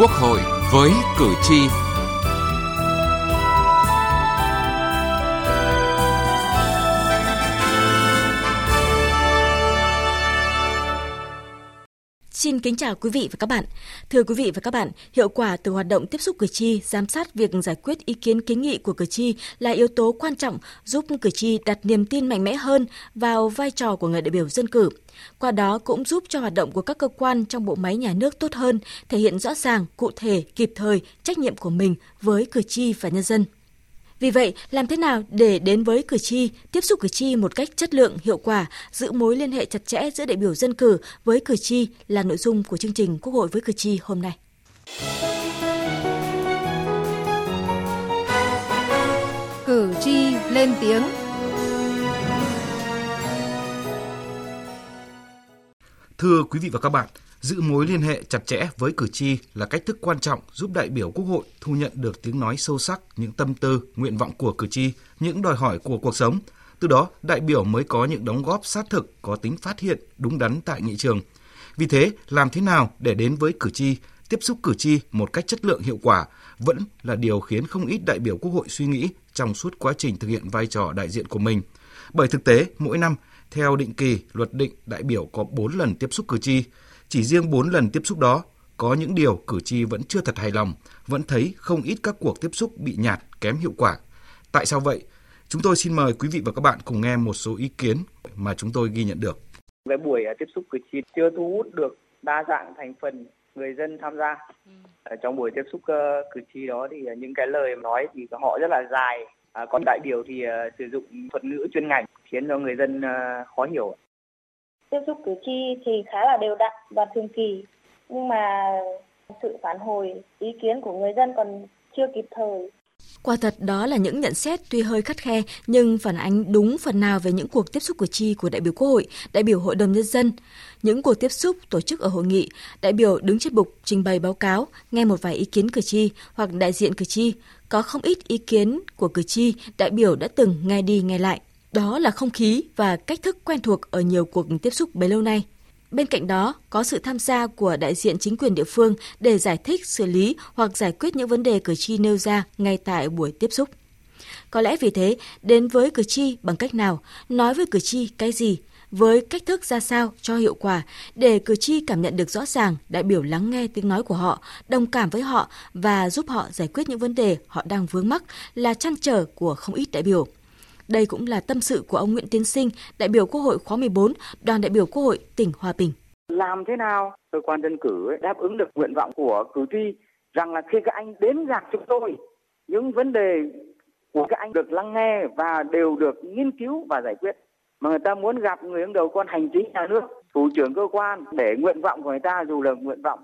Quốc hội với cử tri. Xin kính chào quý vị và các bạn. Thưa quý vị và các bạn, hiệu quả từ hoạt động tiếp xúc cử tri, giám sát việc giải quyết ý kiến kiến nghị của cử tri là yếu tố quan trọng giúp cử tri đặt niềm tin mạnh mẽ hơn vào vai trò của người đại biểu dân cử. Qua đó cũng giúp cho hoạt động của các cơ quan trong bộ máy nhà nước tốt hơn, thể hiện rõ ràng, cụ thể, kịp thời trách nhiệm của mình với cử tri và nhân dân. Vì vậy, làm thế nào để đến với cử tri, tiếp xúc cử tri một cách chất lượng, hiệu quả, giữ mối liên hệ chặt chẽ giữa đại biểu dân cử với cử tri là nội dung của chương trình Quốc hội với cử tri hôm nay. Cử tri lên tiếng Thưa quý vị và các bạn, giữ mối liên hệ chặt chẽ với cử tri là cách thức quan trọng giúp đại biểu Quốc hội thu nhận được tiếng nói sâu sắc, những tâm tư, nguyện vọng của cử tri, những đòi hỏi của cuộc sống. Từ đó, đại biểu mới có những đóng góp sát thực, có tính phát hiện, đúng đắn tại nghị trường. Vì thế, làm thế nào để đến với cử tri, tiếp xúc cử tri một cách chất lượng hiệu quả vẫn là điều khiến không ít đại biểu Quốc hội suy nghĩ trong suốt quá trình thực hiện vai trò đại diện của mình. Bởi thực tế, mỗi năm theo định kỳ, luật định đại biểu có 4 lần tiếp xúc cử tri. Chỉ riêng 4 lần tiếp xúc đó, có những điều cử tri vẫn chưa thật hài lòng, vẫn thấy không ít các cuộc tiếp xúc bị nhạt, kém hiệu quả. Tại sao vậy? Chúng tôi xin mời quý vị và các bạn cùng nghe một số ý kiến mà chúng tôi ghi nhận được. Về buổi à, tiếp xúc cử tri chưa thu hút được đa dạng thành phần người dân tham gia. Ở trong buổi tiếp xúc ờ, cử tri đó thì à, những cái lời nói thì họ rất là dài, À, còn đại biểu thì uh, sử dụng thuật ngữ chuyên ngành khiến cho người dân uh, khó hiểu. Tiếp xúc cử tri thì khá là đều đặn và thường kỳ, nhưng mà sự phản hồi ý kiến của người dân còn chưa kịp thời. Quả thật đó là những nhận xét tuy hơi khắt khe nhưng phản ánh đúng phần nào về những cuộc tiếp xúc cử tri của đại biểu Quốc hội, đại biểu Hội đồng Nhân dân. Những cuộc tiếp xúc tổ chức ở hội nghị, đại biểu đứng trên bục trình bày báo cáo, nghe một vài ý kiến cử tri hoặc đại diện cử tri, có không ít ý kiến của cử tri, đại biểu đã từng nghe đi nghe lại. Đó là không khí và cách thức quen thuộc ở nhiều cuộc tiếp xúc bấy lâu nay. Bên cạnh đó, có sự tham gia của đại diện chính quyền địa phương để giải thích, xử lý hoặc giải quyết những vấn đề cử tri nêu ra ngay tại buổi tiếp xúc. Có lẽ vì thế, đến với cử tri bằng cách nào, nói với cử tri cái gì, với cách thức ra sao cho hiệu quả để cử tri cảm nhận được rõ ràng đại biểu lắng nghe tiếng nói của họ, đồng cảm với họ và giúp họ giải quyết những vấn đề họ đang vướng mắc là chăn trở của không ít đại biểu. Đây cũng là tâm sự của ông Nguyễn Tiến Sinh, đại biểu Quốc hội khóa 14, đoàn đại biểu Quốc hội tỉnh Hòa Bình. Làm thế nào cơ quan dân cử đáp ứng được nguyện vọng của cử tri rằng là khi các anh đến gặp chúng tôi, những vấn đề của các anh được lắng nghe và đều được nghiên cứu và giải quyết mà người ta muốn gặp người đứng đầu quan hành chính nhà nước thủ trưởng cơ quan để nguyện vọng của người ta dù là nguyện vọng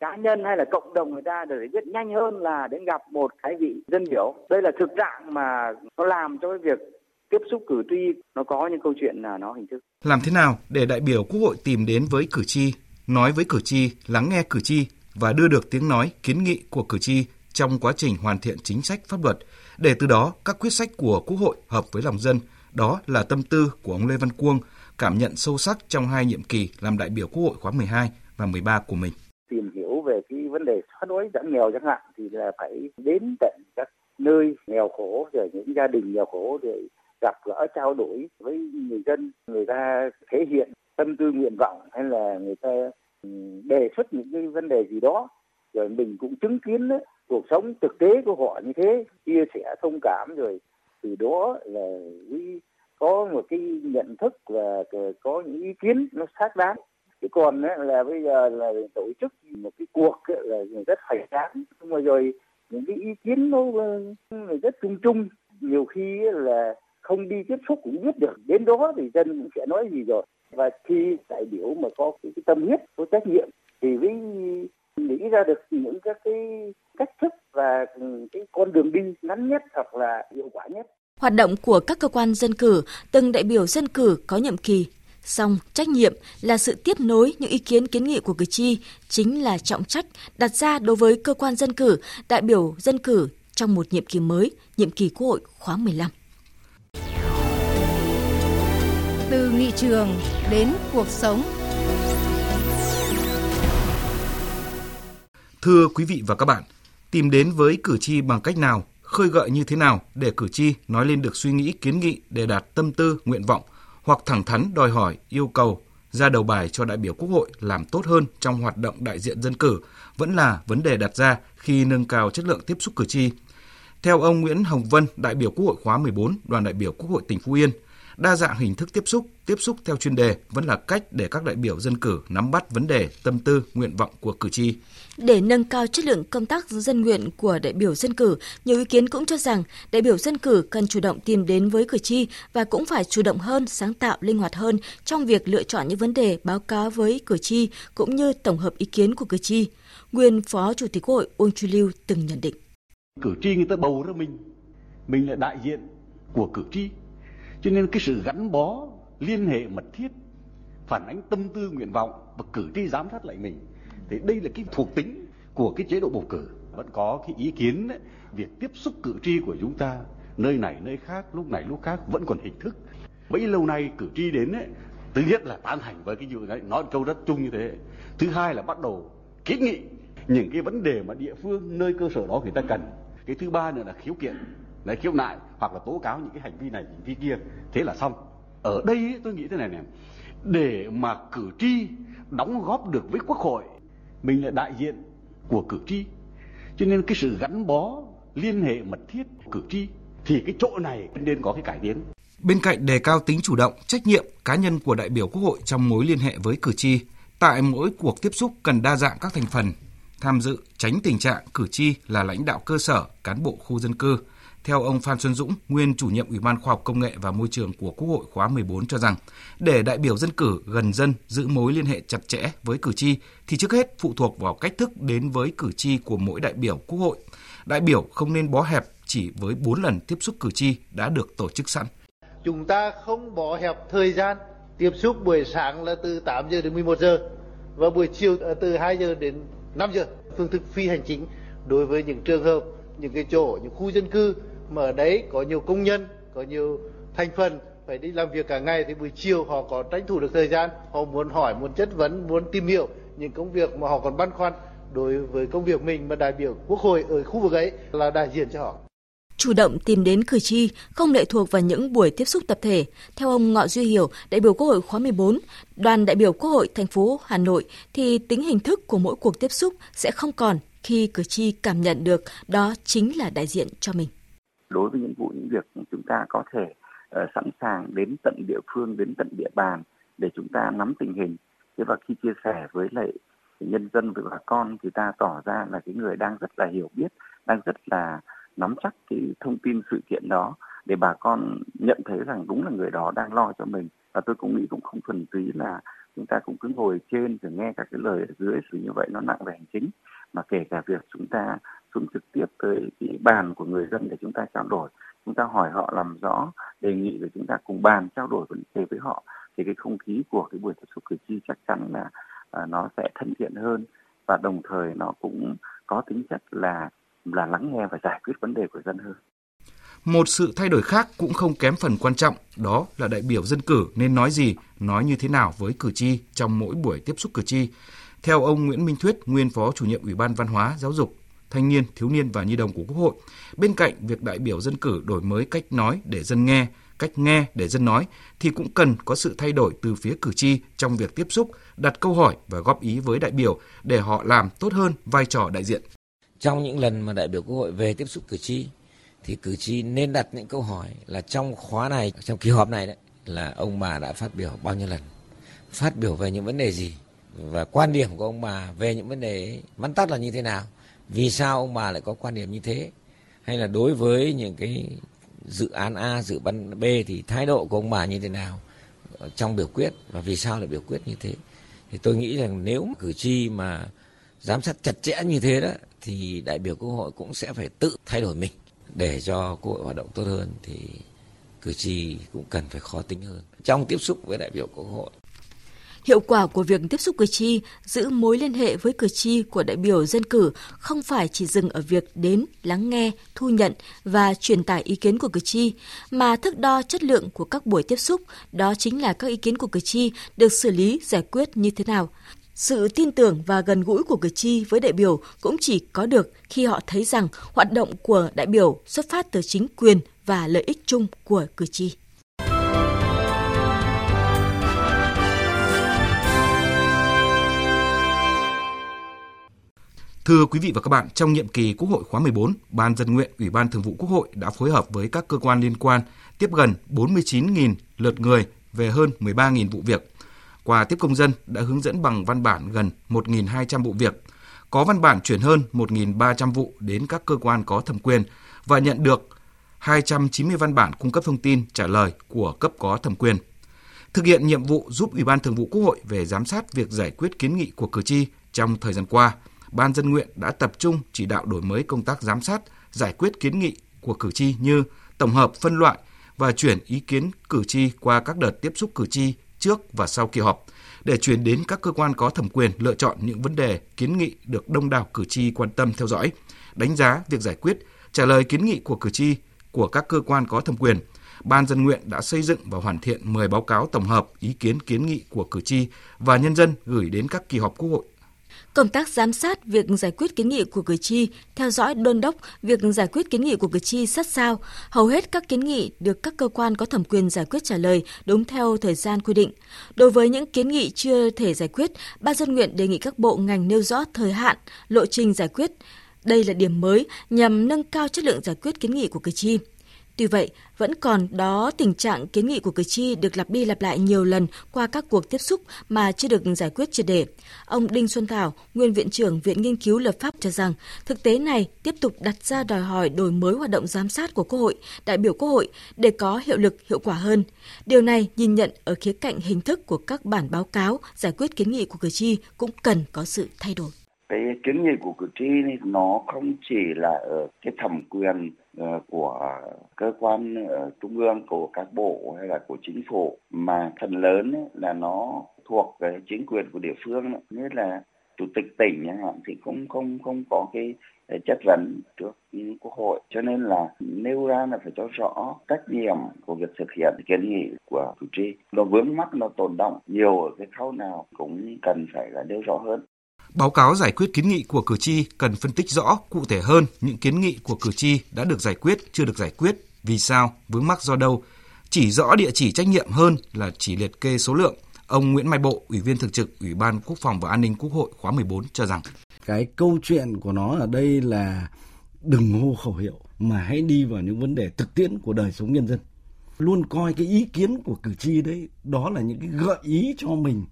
cá nhân hay là cộng đồng người ta để giải quyết nhanh hơn là đến gặp một cái vị dân biểu đây là thực trạng mà nó làm cho cái việc tiếp xúc cử tri nó có những câu chuyện là nó hình thức làm thế nào để đại biểu quốc hội tìm đến với cử tri nói với cử tri lắng nghe cử tri và đưa được tiếng nói kiến nghị của cử tri trong quá trình hoàn thiện chính sách pháp luật để từ đó các quyết sách của quốc hội hợp với lòng dân đó là tâm tư của ông Lê Văn Cuông, cảm nhận sâu sắc trong hai nhiệm kỳ làm đại biểu Quốc hội khóa 12 và 13 của mình. Tìm hiểu về cái vấn đề xóa đói giảm nghèo chẳng hạn thì là phải đến tận các nơi nghèo khổ rồi những gia đình nghèo khổ để gặp gỡ trao đổi với người dân, người ta thể hiện tâm tư nguyện vọng hay là người ta ừ, đề xuất những cái vấn đề gì đó. Rồi mình cũng chứng kiến đó, cuộc sống thực tế của họ như thế chia sẻ thông cảm rồi từ đó là có một cái nhận thức và có những ý kiến nó xác đáng. Chứ còn là bây giờ là tổ chức một cái cuộc là rất hoành tráng. Nhưng mà rồi những cái ý kiến nó ờ, rất chung chung. Nhiều khi là không đi tiếp xúc cũng biết được đến đó thì dân cũng sẽ nói gì rồi và khi đại biểu mà có cái, cái tâm huyết có trách nhiệm thì mới nghĩ ra được những các cái cách thức và cái con đường đi ngắn nhất hoặc là hiệu quả nhất Hoạt động của các cơ quan dân cử, từng đại biểu dân cử có nhiệm kỳ. Song trách nhiệm là sự tiếp nối những ý kiến kiến nghị của cử tri chính là trọng trách đặt ra đối với cơ quan dân cử, đại biểu dân cử trong một nhiệm kỳ mới, nhiệm kỳ Quốc hội khóa 15. Từ nghị trường đến cuộc sống Thưa quý vị và các bạn, tìm đến với cử tri bằng cách nào, khơi gợi như thế nào để cử tri nói lên được suy nghĩ kiến nghị để đạt tâm tư, nguyện vọng hoặc thẳng thắn đòi hỏi, yêu cầu ra đầu bài cho đại biểu Quốc hội làm tốt hơn trong hoạt động đại diện dân cử vẫn là vấn đề đặt ra khi nâng cao chất lượng tiếp xúc cử tri. Theo ông Nguyễn Hồng Vân, đại biểu Quốc hội khóa 14, đoàn đại biểu Quốc hội tỉnh Phú Yên, đa dạng hình thức tiếp xúc, tiếp xúc theo chuyên đề vẫn là cách để các đại biểu dân cử nắm bắt vấn đề, tâm tư, nguyện vọng của cử tri. Để nâng cao chất lượng công tác dân nguyện của đại biểu dân cử, nhiều ý kiến cũng cho rằng đại biểu dân cử cần chủ động tìm đến với cử tri và cũng phải chủ động hơn, sáng tạo, linh hoạt hơn trong việc lựa chọn những vấn đề báo cáo với cử tri cũng như tổng hợp ý kiến của cử tri. Nguyên Phó Chủ tịch Quốc hội Uông Chu Lưu từng nhận định. Cử tri người ta bầu ra mình, mình là đại diện của cử tri. Cho nên cái sự gắn bó, liên hệ mật thiết, phản ánh tâm tư nguyện vọng và cử tri giám sát lại mình thì đây là cái thuộc tính của cái chế độ bầu cử. Vẫn có cái ý kiến ấy, việc tiếp xúc cử tri của chúng ta nơi này nơi khác lúc này lúc khác vẫn còn hình thức. Bấy lâu nay cử tri đến ấy, thứ nhất là tán thành với cái dự đấy nói câu rất chung như thế. Thứ hai là bắt đầu kiến nghị những cái vấn đề mà địa phương nơi cơ sở đó người ta cần. Cái thứ ba nữa là khiếu kiện lấy khiếu nại hoặc là tố cáo những cái hành vi này hành vi kia. Thế là xong. Ở đây tôi nghĩ thế này này để mà cử tri đóng góp được với quốc hội mình là đại diện của cử tri. Cho nên cái sự gắn bó liên hệ mật thiết của cử tri thì cái chỗ này nên có cái cải tiến. Bên cạnh đề cao tính chủ động, trách nhiệm cá nhân của đại biểu Quốc hội trong mối liên hệ với cử tri, tại mỗi cuộc tiếp xúc cần đa dạng các thành phần, tham dự tránh tình trạng cử tri là lãnh đạo cơ sở, cán bộ khu dân cư. Theo ông Phan Xuân Dũng, nguyên chủ nhiệm Ủy ban Khoa học Công nghệ và Môi trường của Quốc hội khóa 14 cho rằng, để đại biểu dân cử gần dân giữ mối liên hệ chặt chẽ với cử tri thì trước hết phụ thuộc vào cách thức đến với cử tri của mỗi đại biểu Quốc hội. Đại biểu không nên bó hẹp chỉ với 4 lần tiếp xúc cử tri đã được tổ chức sẵn. Chúng ta không bó hẹp thời gian tiếp xúc buổi sáng là từ 8 giờ đến 11 giờ và buổi chiều ờ, từ 2 giờ đến 5 giờ. Phương thức phi hành chính đối với những trường hợp, những cái chỗ, những khu dân cư mà ở đấy có nhiều công nhân, có nhiều thành phần phải đi làm việc cả ngày thì buổi chiều họ có tranh thủ được thời gian, họ muốn hỏi, muốn chất vấn, muốn tìm hiểu những công việc mà họ còn băn khoăn đối với công việc mình mà đại biểu quốc hội ở khu vực ấy là đại diện cho họ. Chủ động tìm đến cử tri không lệ thuộc vào những buổi tiếp xúc tập thể. Theo ông Ngọ Duy Hiểu, đại biểu Quốc hội khóa 14, đoàn đại biểu Quốc hội thành phố Hà Nội thì tính hình thức của mỗi cuộc tiếp xúc sẽ không còn khi cử tri cảm nhận được đó chính là đại diện cho mình. Đối với những vụ những việc chúng ta có thể uh, sẵn sàng đến tận địa phương, đến tận địa bàn để chúng ta nắm tình hình. Thế và khi chia sẻ với lại nhân dân với bà con thì ta tỏ ra là cái người đang rất là hiểu biết, đang rất là nắm chắc cái thông tin sự kiện đó để bà con nhận thấy rằng đúng là người đó đang lo cho mình và tôi cũng nghĩ cũng không thuần túy là chúng ta cũng cứ ngồi trên rồi nghe các cái lời ở dưới xử như vậy nó nặng về hành chính mà kể cả việc chúng ta xuống trực tiếp tới cái bàn của người dân để chúng ta trao đổi chúng ta hỏi họ làm rõ đề nghị để chúng ta cùng bàn trao đổi vấn đề với họ thì cái không khí của cái buổi tiếp xúc cử tri chắc chắn là à, nó sẽ thân thiện hơn và đồng thời nó cũng có tính chất là là lắng nghe và giải quyết vấn đề của dân hơn. Một sự thay đổi khác cũng không kém phần quan trọng, đó là đại biểu dân cử nên nói gì, nói như thế nào với cử tri trong mỗi buổi tiếp xúc cử tri. Theo ông Nguyễn Minh Thuyết, nguyên phó chủ nhiệm Ủy ban Văn hóa, Giáo dục, Thanh niên, Thiếu niên và Nhi đồng của Quốc hội, bên cạnh việc đại biểu dân cử đổi mới cách nói để dân nghe, cách nghe để dân nói thì cũng cần có sự thay đổi từ phía cử tri trong việc tiếp xúc, đặt câu hỏi và góp ý với đại biểu để họ làm tốt hơn vai trò đại diện. Trong những lần mà đại biểu Quốc hội về tiếp xúc cử tri thì cử tri nên đặt những câu hỏi là trong khóa này, trong kỳ họp này đấy là ông bà đã phát biểu bao nhiêu lần, phát biểu về những vấn đề gì và quan điểm của ông bà về những vấn đề ấy, vắn tắt là như thế nào, vì sao ông bà lại có quan điểm như thế, hay là đối với những cái dự án A, dự án B thì thái độ của ông bà như thế nào trong biểu quyết? Và vì sao lại biểu quyết như thế. Thì tôi nghĩ rằng nếu cử tri mà giám sát chặt chẽ như thế đó thì đại biểu quốc hội cũng sẽ phải tự thay đổi mình. Để cho quốc hội hoạt động tốt hơn thì cử tri cũng cần phải khó tính hơn trong tiếp xúc với đại biểu quốc hội. Hiệu quả của việc tiếp xúc cử tri, giữ mối liên hệ với cử tri của đại biểu dân cử không phải chỉ dừng ở việc đến, lắng nghe, thu nhận và truyền tải ý kiến của cử tri, mà thước đo chất lượng của các buổi tiếp xúc, đó chính là các ý kiến của cử tri được xử lý giải quyết như thế nào. Sự tin tưởng và gần gũi của cử tri với đại biểu cũng chỉ có được khi họ thấy rằng hoạt động của đại biểu xuất phát từ chính quyền và lợi ích chung của cử tri. Thưa quý vị và các bạn, trong nhiệm kỳ Quốc hội khóa 14, Ban dân nguyện Ủy ban Thường vụ Quốc hội đã phối hợp với các cơ quan liên quan tiếp gần 49.000 lượt người về hơn 13.000 vụ việc. Qua tiếp công dân đã hướng dẫn bằng văn bản gần 1.200 vụ việc, có văn bản chuyển hơn 1.300 vụ đến các cơ quan có thẩm quyền và nhận được 290 văn bản cung cấp thông tin trả lời của cấp có thẩm quyền. Thực hiện nhiệm vụ giúp Ủy ban Thường vụ Quốc hội về giám sát việc giải quyết kiến nghị của cử tri trong thời gian qua, Ban dân nguyện đã tập trung chỉ đạo đổi mới công tác giám sát, giải quyết kiến nghị của cử tri như tổng hợp phân loại và chuyển ý kiến cử tri qua các đợt tiếp xúc cử tri trước và sau kỳ họp để chuyển đến các cơ quan có thẩm quyền lựa chọn những vấn đề kiến nghị được đông đảo cử tri quan tâm theo dõi, đánh giá việc giải quyết, trả lời kiến nghị của cử tri của các cơ quan có thẩm quyền. Ban dân nguyện đã xây dựng và hoàn thiện 10 báo cáo tổng hợp ý kiến kiến nghị của cử tri và nhân dân gửi đến các kỳ họp Quốc hội công tác giám sát việc giải quyết kiến nghị của cử tri, theo dõi đôn đốc việc giải quyết kiến nghị của cử tri sát sao. Hầu hết các kiến nghị được các cơ quan có thẩm quyền giải quyết trả lời đúng theo thời gian quy định. Đối với những kiến nghị chưa thể giải quyết, Ban dân nguyện đề nghị các bộ ngành nêu rõ thời hạn, lộ trình giải quyết. Đây là điểm mới nhằm nâng cao chất lượng giải quyết kiến nghị của cử tri. Tuy vậy, vẫn còn đó tình trạng kiến nghị của cử tri được lặp đi lặp lại nhiều lần qua các cuộc tiếp xúc mà chưa được giải quyết triệt đề Ông Đinh Xuân Thảo, nguyên viện trưởng Viện Nghiên cứu Lập pháp cho rằng thực tế này tiếp tục đặt ra đòi hỏi đổi mới hoạt động giám sát của Quốc hội, đại biểu Quốc hội để có hiệu lực hiệu quả hơn. Điều này nhìn nhận ở khía cạnh hình thức của các bản báo cáo giải quyết kiến nghị của cử tri cũng cần có sự thay đổi cái kiến nghị của cử tri nó không chỉ là ở cái thẩm quyền ờ, của cơ quan ờ, trung ương, của các bộ hay là của chính phủ, mà phần lớn là nó thuộc cái chính quyền của địa phương như là chủ tịch tỉnh chẳng hạn thì không không không có cái chất vấn trước quốc hội. Cho nên là nêu ra là phải cho rõ trách nhiệm của việc thực hiện kiến nghị của cử tri. Nó vướng mắc, nó tồn động nhiều ở cái khâu nào cũng cần phải là nêu rõ hơn. Báo cáo giải quyết kiến nghị của cử tri cần phân tích rõ, cụ thể hơn những kiến nghị của cử tri đã được giải quyết, chưa được giải quyết, vì sao, vướng mắc do đâu, chỉ rõ địa chỉ trách nhiệm hơn là chỉ liệt kê số lượng. Ông Nguyễn Mai Bộ, Ủy viên Thường trực Ủy ban Quốc phòng và An ninh Quốc hội khóa 14 cho rằng cái câu chuyện của nó ở đây là đừng hô khẩu hiệu mà hãy đi vào những vấn đề thực tiễn của đời sống nhân dân. Luôn coi cái ý kiến của cử tri đấy, đó là những cái gợi ý cho mình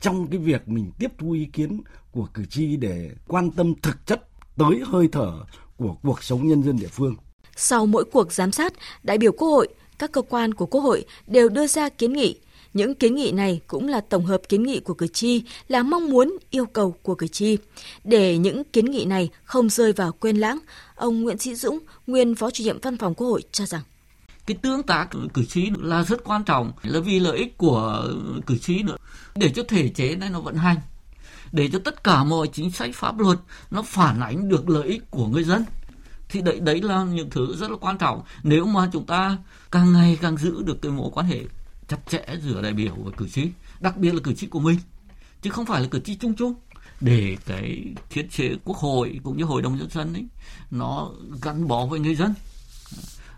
trong cái việc mình tiếp thu ý kiến của cử tri để quan tâm thực chất tới hơi thở của cuộc sống nhân dân địa phương. Sau mỗi cuộc giám sát, đại biểu Quốc hội, các cơ quan của Quốc hội đều đưa ra kiến nghị. Những kiến nghị này cũng là tổng hợp kiến nghị của cử tri, là mong muốn, yêu cầu của cử tri. Để những kiến nghị này không rơi vào quên lãng, ông Nguyễn Sĩ Dũng, nguyên Phó chủ nhiệm Văn phòng Quốc hội cho rằng cái tương tác cử tri là rất quan trọng, là vì lợi ích của cử tri nữa. Để cho thể chế này nó vận hành, để cho tất cả mọi chính sách pháp luật nó phản ánh được lợi ích của người dân, thì đấy đấy là những thứ rất là quan trọng. Nếu mà chúng ta càng ngày càng giữ được cái mối quan hệ chặt chẽ giữa đại biểu và cử tri, đặc biệt là cử tri của mình, chứ không phải là cử tri chung chung, để cái thiết chế quốc hội cũng như hội đồng nhân dân ấy, nó gắn bó với người dân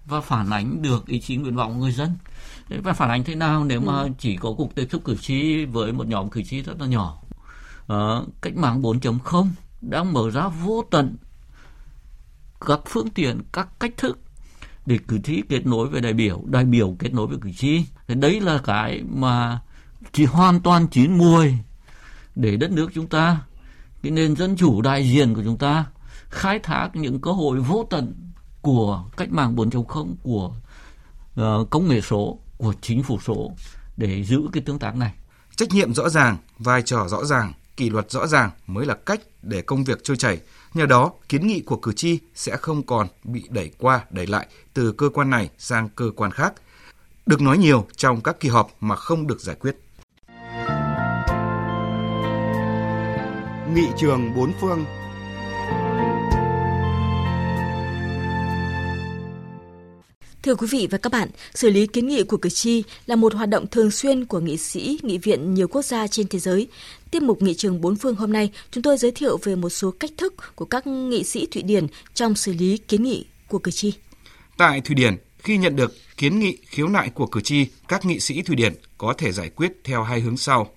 và phản ánh được ý chí nguyện vọng của người dân. Và phản ánh thế nào nếu mà ừ. chỉ có cuộc tiếp xúc cử tri với một nhóm cử tri rất là nhỏ? À, cách mạng 4.0 đang mở ra vô tận các phương tiện các cách thức để cử tri kết nối với đại biểu đại biểu kết nối với cử tri. Thì đấy là cái mà chỉ hoàn toàn chín mùi để đất nước chúng ta cái nền dân chủ đại diện của chúng ta khai thác những cơ hội vô tận của cách mạng 4.0 của uh, công nghệ số của chính phủ số để giữ cái tương tác này. Trách nhiệm rõ ràng, vai trò rõ ràng, kỷ luật rõ ràng mới là cách để công việc trôi chảy. Nhờ đó, kiến nghị của cử tri sẽ không còn bị đẩy qua đẩy lại từ cơ quan này sang cơ quan khác. Được nói nhiều trong các kỳ họp mà không được giải quyết. Nghị trường bốn phương Thưa quý vị và các bạn, xử lý kiến nghị của cử tri là một hoạt động thường xuyên của nghị sĩ, nghị viện nhiều quốc gia trên thế giới. Tiết mục nghị trường bốn phương hôm nay, chúng tôi giới thiệu về một số cách thức của các nghị sĩ Thụy Điển trong xử lý kiến nghị của cử tri. Tại Thụy Điển, khi nhận được kiến nghị khiếu nại của cử tri, các nghị sĩ Thụy Điển có thể giải quyết theo hai hướng sau.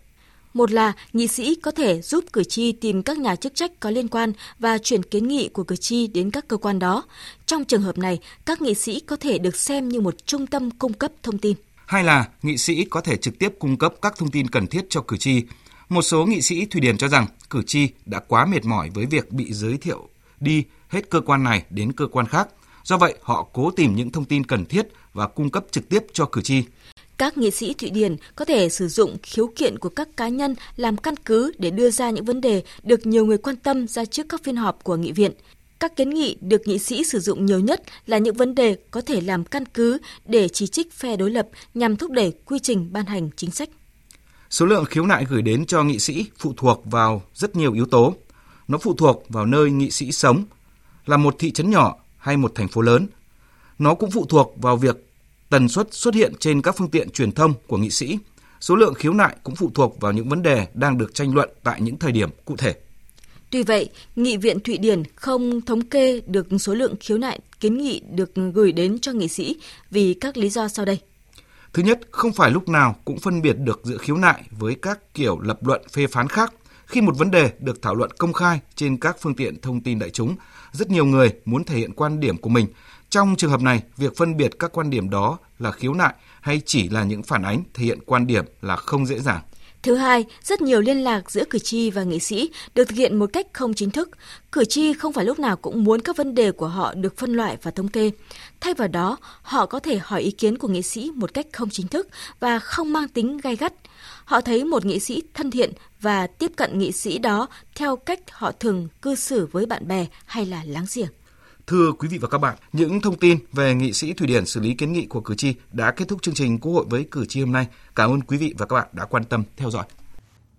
Một là nghị sĩ có thể giúp cử tri tìm các nhà chức trách có liên quan và chuyển kiến nghị của cử tri đến các cơ quan đó. Trong trường hợp này, các nghị sĩ có thể được xem như một trung tâm cung cấp thông tin. Hai là nghị sĩ có thể trực tiếp cung cấp các thông tin cần thiết cho cử tri. Một số nghị sĩ Thụy Điển cho rằng cử tri đã quá mệt mỏi với việc bị giới thiệu đi hết cơ quan này đến cơ quan khác. Do vậy, họ cố tìm những thông tin cần thiết và cung cấp trực tiếp cho cử tri. Các nghị sĩ Thụy Điển có thể sử dụng khiếu kiện của các cá nhân làm căn cứ để đưa ra những vấn đề được nhiều người quan tâm ra trước các phiên họp của nghị viện. Các kiến nghị được nghị sĩ sử dụng nhiều nhất là những vấn đề có thể làm căn cứ để chỉ trích phe đối lập nhằm thúc đẩy quy trình ban hành chính sách. Số lượng khiếu nại gửi đến cho nghị sĩ phụ thuộc vào rất nhiều yếu tố. Nó phụ thuộc vào nơi nghị sĩ sống, là một thị trấn nhỏ hay một thành phố lớn. Nó cũng phụ thuộc vào việc tần suất xuất hiện trên các phương tiện truyền thông của nghị sĩ. Số lượng khiếu nại cũng phụ thuộc vào những vấn đề đang được tranh luận tại những thời điểm cụ thể. Tuy vậy, Nghị viện Thụy Điển không thống kê được số lượng khiếu nại kiến nghị được gửi đến cho nghị sĩ vì các lý do sau đây. Thứ nhất, không phải lúc nào cũng phân biệt được giữa khiếu nại với các kiểu lập luận phê phán khác. Khi một vấn đề được thảo luận công khai trên các phương tiện thông tin đại chúng, rất nhiều người muốn thể hiện quan điểm của mình. Trong trường hợp này, việc phân biệt các quan điểm đó là khiếu nại hay chỉ là những phản ánh thể hiện quan điểm là không dễ dàng. Thứ hai, rất nhiều liên lạc giữa cử tri và nghị sĩ được thực hiện một cách không chính thức. Cử tri không phải lúc nào cũng muốn các vấn đề của họ được phân loại và thống kê. Thay vào đó, họ có thể hỏi ý kiến của nghị sĩ một cách không chính thức và không mang tính gai gắt. Họ thấy một nghị sĩ thân thiện và tiếp cận nghị sĩ đó theo cách họ thường cư xử với bạn bè hay là láng giềng. Thưa quý vị và các bạn, những thông tin về nghị sĩ Thụy Điển xử lý kiến nghị của cử tri đã kết thúc chương trình Quốc hội với cử tri hôm nay. Cảm ơn quý vị và các bạn đã quan tâm theo dõi.